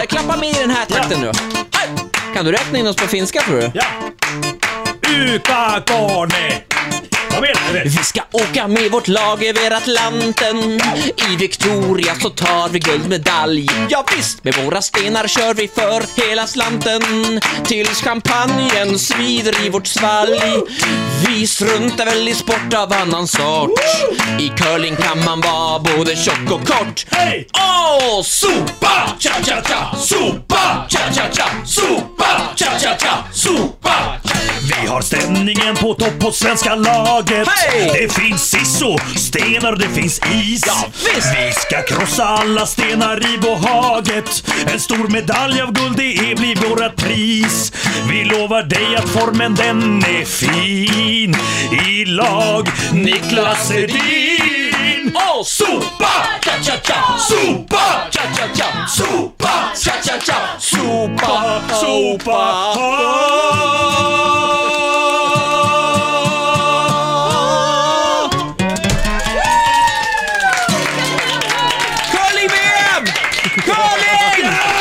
Eh, klappa med i den här takten nu. Kan du räkna in oss på finska tror du? Ja. Menar du? Vi ska åka med vårt lag över Atlanten I Victoria så tar vi guldmedalj Ja, visst, med våra stenar kör vi för hela slanten Tills champagnen svider i vårt svalg Vi struntar väl i sport av annan sort I curling kan man vara både tjock och kort! Åh, sopa! Cha-cha-cha! Har stämningen på topp på svenska laget. Hej! Det finns sisso, stenar och det finns is. Ja! Vi ska krossa alla stenar i bohaget. En stor medalj av guld, det är blir vårat pris. Vi lovar dig att formen den är fin. I lag, Niklas Edin. Åh, sopa! Cha-cha-cha! Sopa! Cha-cha-cha! Sopa! Cha-cha-cha! Sopa! Sopa! Ah! Colin!